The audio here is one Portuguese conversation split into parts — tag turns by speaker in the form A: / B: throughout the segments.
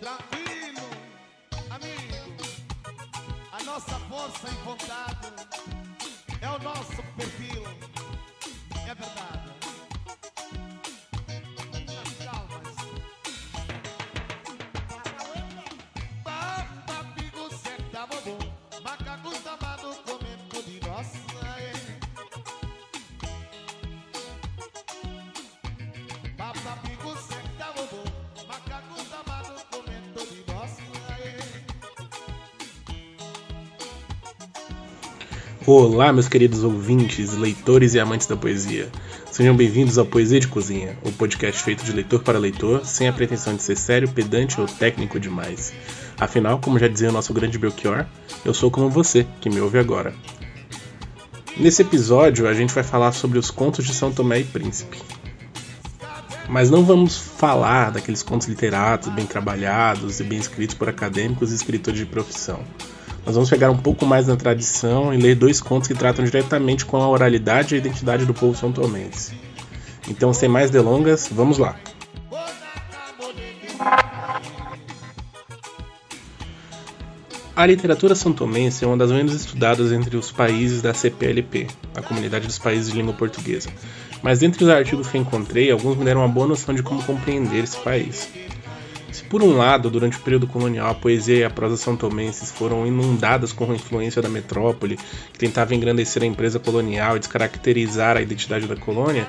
A: Tranquilo, amigo. A nossa força e vontade é o nosso perfil. É verdade.
B: Olá, meus queridos ouvintes, leitores e amantes da poesia. Sejam bem-vindos ao Poesia de Cozinha, o podcast feito de leitor para leitor, sem a pretensão de ser sério, pedante ou técnico demais. Afinal, como já dizia o nosso grande Belchior, eu sou como você, que me ouve agora. Nesse episódio, a gente vai falar sobre os contos de São Tomé e Príncipe. Mas não vamos falar daqueles contos literatos bem trabalhados e bem escritos por acadêmicos e escritores de profissão. Nós vamos pegar um pouco mais na tradição e ler dois contos que tratam diretamente com a oralidade e a identidade do povo são tomense. Então, sem mais delongas, vamos lá. A literatura santomense é uma das menos estudadas entre os países da CPLP, a Comunidade dos Países de Língua Portuguesa. Mas dentre os artigos que encontrei, alguns me deram uma boa noção de como compreender esse país. Se por um lado, durante o período colonial, a poesia e a prosa santomenses foram inundadas com a influência da metrópole, que tentava engrandecer a empresa colonial e descaracterizar a identidade da colônia,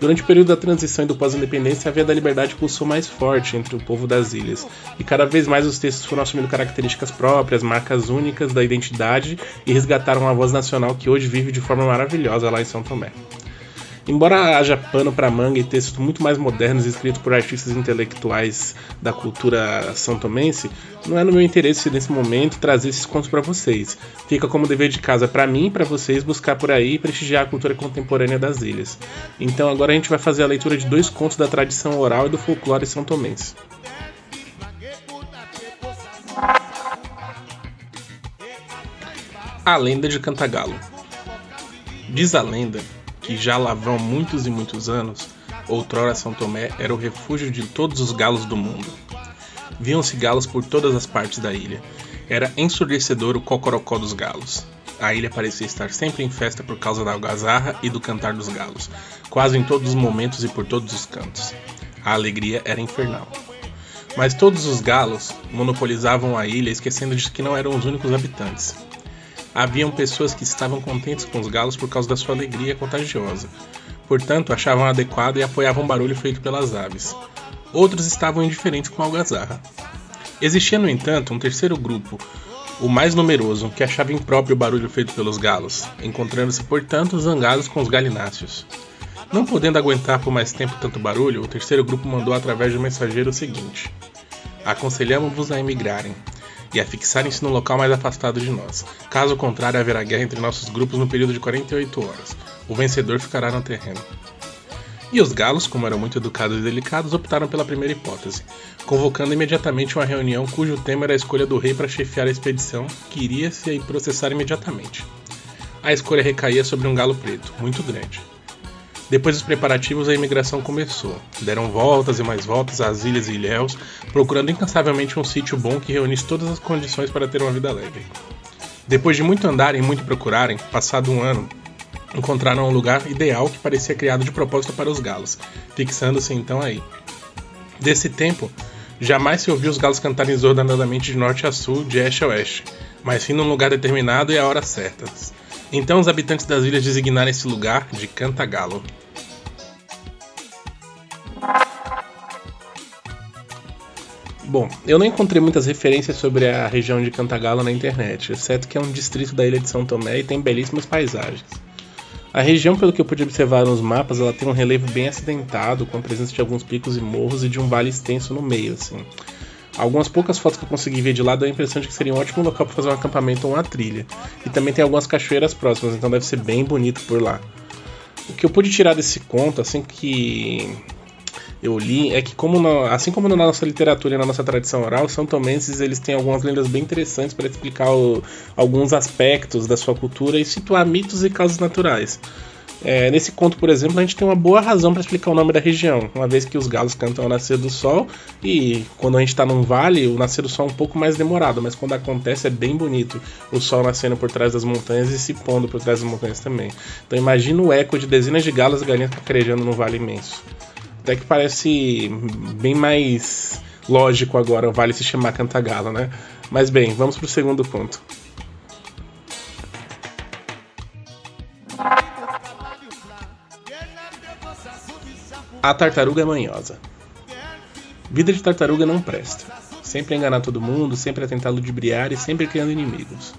B: durante o período da transição e do pós-independência, a via da liberdade pulsou mais forte entre o povo das ilhas, e cada vez mais os textos foram assumindo características próprias, marcas únicas da identidade e resgataram a voz nacional que hoje vive de forma maravilhosa lá em São Tomé. Embora haja pano para manga e textos muito mais modernos escritos por artistas intelectuais da cultura santomense, não é no meu interesse nesse momento trazer esses contos para vocês. Fica como dever de casa para mim e para vocês buscar por aí e prestigiar a cultura contemporânea das ilhas. Então agora a gente vai fazer a leitura de dois contos da tradição oral e do folclore santomense. A lenda de Cantagalo. Diz a lenda que já vão muitos e muitos anos, outrora São Tomé era o refúgio de todos os galos do mundo. Viam-se galos por todas as partes da ilha. Era ensurdecedor o cocorocó dos galos. A ilha parecia estar sempre em festa por causa da algazarra e do cantar dos galos, quase em todos os momentos e por todos os cantos. A alegria era infernal. Mas todos os galos monopolizavam a ilha, esquecendo de que não eram os únicos habitantes. Haviam pessoas que estavam contentes com os galos por causa da sua alegria contagiosa. Portanto, achavam adequado e apoiavam o barulho feito pelas aves. Outros estavam indiferentes com a algazarra. Existia, no entanto, um terceiro grupo, o mais numeroso, que achava impróprio o barulho feito pelos galos, encontrando-se, portanto, zangados com os galináceos. Não podendo aguentar por mais tempo tanto barulho, o terceiro grupo mandou através de um mensageiro o seguinte: Aconselhamos-vos a emigrarem e a fixarem-se num local mais afastado de nós. Caso contrário, haverá guerra entre nossos grupos no período de 48 horas. O vencedor ficará no terreno. E os galos, como eram muito educados e delicados, optaram pela primeira hipótese, convocando imediatamente uma reunião cujo tema era a escolha do rei para chefiar a expedição, que iria se processar imediatamente. A escolha recaía sobre um galo preto, muito grande. Depois dos preparativos, a imigração começou. Deram voltas e mais voltas às ilhas e ilhéus, procurando incansavelmente um sítio bom que reunisse todas as condições para ter uma vida leve. Depois de muito andarem e muito procurarem, passado um ano, encontraram um lugar ideal que parecia criado de propósito para os galos, fixando-se então aí. Desse tempo, jamais se ouviu os galos cantarem desordenadamente de norte a sul, de este a oeste, mas sim num lugar determinado e a hora certa. Então os habitantes das ilhas designaram esse lugar de Cantagalo. Bom, eu não encontrei muitas referências sobre a região de Cantagalo na internet, exceto que é um distrito da ilha de São Tomé e tem belíssimas paisagens. A região, pelo que eu pude observar nos mapas, ela tem um relevo bem acidentado, com a presença de alguns picos e morros e de um vale extenso no meio, assim. Algumas poucas fotos que eu consegui ver de lá dão a impressão de que seria um ótimo local para fazer um acampamento ou uma trilha. E também tem algumas cachoeiras próximas, então deve ser bem bonito por lá. O que eu pude tirar desse conto, assim que eu li, é que como assim como na nossa literatura e na nossa tradição oral, os santomenses eles têm algumas lendas bem interessantes para explicar o, alguns aspectos da sua cultura e situar mitos e causas naturais. É, nesse conto, por exemplo, a gente tem uma boa razão para explicar o nome da região, uma vez que os galos cantam ao nascer do sol e quando a gente está num vale, o nascer do sol é um pouco mais demorado, mas quando acontece é bem bonito, o sol nascendo por trás das montanhas e se pondo por trás das montanhas também. Então imagina o eco de dezenas de galos e galinhas cacarejando num vale imenso. Até que parece bem mais lógico agora o vale se chamar Cantagalo, né? Mas bem, vamos pro segundo ponto. A tartaruga é manhosa. Vida de tartaruga não presta. Sempre enganar todo mundo, sempre a tentar ludibriar e sempre criando inimigos.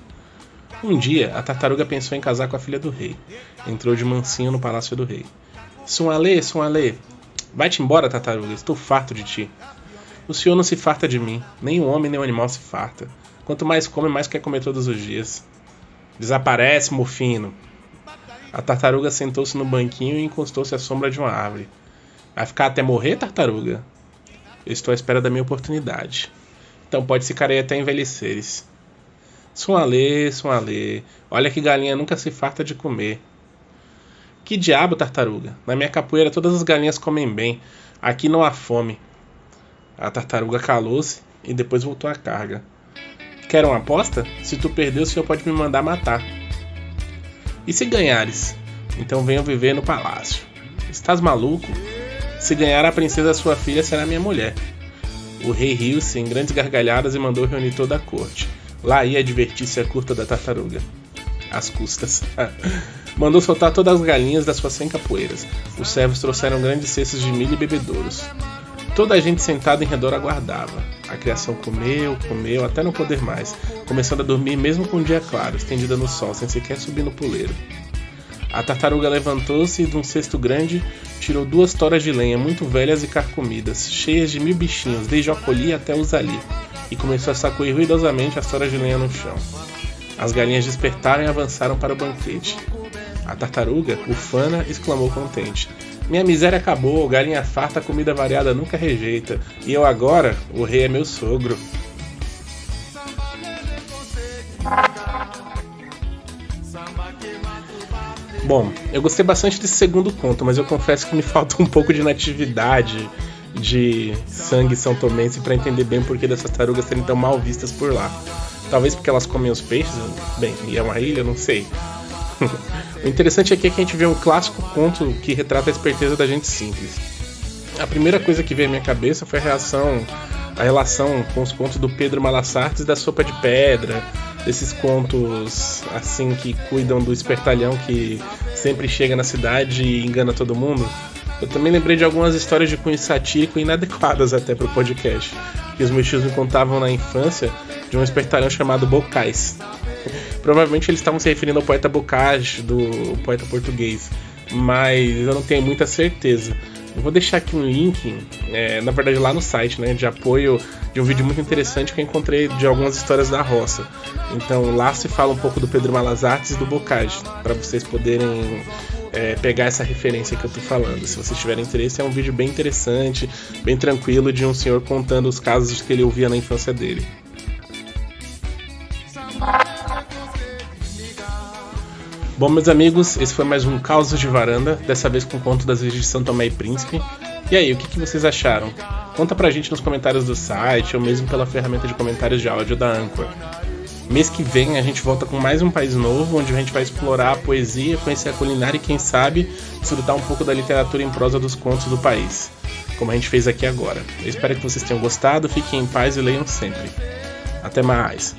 B: Um dia, a tartaruga pensou em casar com a filha do rei. Entrou de mansinho no palácio do rei. Sualê, Sualê, vai-te embora, tartaruga, estou farto de ti. O senhor não se farta de mim, nem o homem nem o animal se farta. Quanto mais come, mais quer comer todos os dias. Desaparece, mofino. A tartaruga sentou-se no banquinho e encostou-se à sombra de uma árvore. Vai ficar até morrer, tartaruga? Eu estou à espera da minha oportunidade. Então pode ficar aí até envelheceres. Sualê, Sualê, olha que galinha nunca se farta de comer. Que diabo, tartaruga? Na minha capoeira todas as galinhas comem bem. Aqui não há fome. A tartaruga calou-se e depois voltou à carga. Quer uma aposta? Se tu perder, o senhor pode me mandar matar. E se ganhares? Então venham viver no palácio. Estás maluco? Se ganhar a princesa sua filha será minha mulher. O rei riu-se em grandes gargalhadas e mandou reunir toda a corte. Lá ia divertir-se a curta da tartaruga. Às custas. mandou soltar todas as galinhas das suas cem capoeiras. Os servos trouxeram grandes cestos de milho e bebedouros. Toda a gente sentada em redor aguardava. A criação comeu, comeu, até não poder mais, começando a dormir mesmo com o dia claro, estendida no sol, sem sequer subir no puleiro. A tartaruga levantou-se de um cesto grande tirou duas toras de lenha muito velhas e carcomidas, cheias de mil bichinhos, desde o acolhi até o zali, e começou a sacudir ruidosamente as toras de lenha no chão. As galinhas despertaram e avançaram para o banquete. A tartaruga, ufana, exclamou contente: Minha miséria acabou, galinha farta, comida variada nunca rejeita, e eu agora, o rei é meu sogro. Bom, eu gostei bastante desse segundo conto, mas eu confesso que me falta um pouco de natividade de sangue são tomense para entender bem o porquê dessas tartarugas serem tão mal vistas por lá. Talvez porque elas comem os peixes, bem, e é uma ilha, não sei. o interessante aqui é que a gente vê um clássico conto que retrata a esperteza da gente simples. A primeira coisa que veio à minha cabeça foi a reação, a relação com os contos do Pedro Malassartes da sopa de pedra, desses contos assim que cuidam do espertalhão que sempre chega na cidade e engana todo mundo. Eu também lembrei de algumas histórias de cunho satírico inadequadas até para o podcast, que os meus tios me contavam na infância de um espertalhão chamado Bocais. Provavelmente eles estavam se referindo ao poeta Bocage, do poeta português, mas eu não tenho muita certeza. Eu vou deixar aqui um link, é, na verdade lá no site, né, de apoio de um vídeo muito interessante que eu encontrei de algumas histórias da roça. Então lá se fala um pouco do Pedro Malazartes e do Bocage, para vocês poderem é, pegar essa referência que eu tô falando. Se vocês tiverem interesse, é um vídeo bem interessante, bem tranquilo, de um senhor contando os casos que ele ouvia na infância dele. Bom, meus amigos, esse foi mais um Caos de Varanda, dessa vez com o conto das vezes de São Tomé e Príncipe. E aí, o que, que, vocês acharam? Conta pra gente nos comentários do site ou mesmo pela ferramenta de comentários de áudio da Anchor. Mês que vem a gente volta com mais um país novo, onde a gente vai explorar a poesia, conhecer a culinária e quem sabe desfrutar um pouco da literatura em prosa dos contos do país, como a gente fez aqui agora. Eu espero que vocês tenham gostado, fiquem em paz e leiam sempre. Até mais!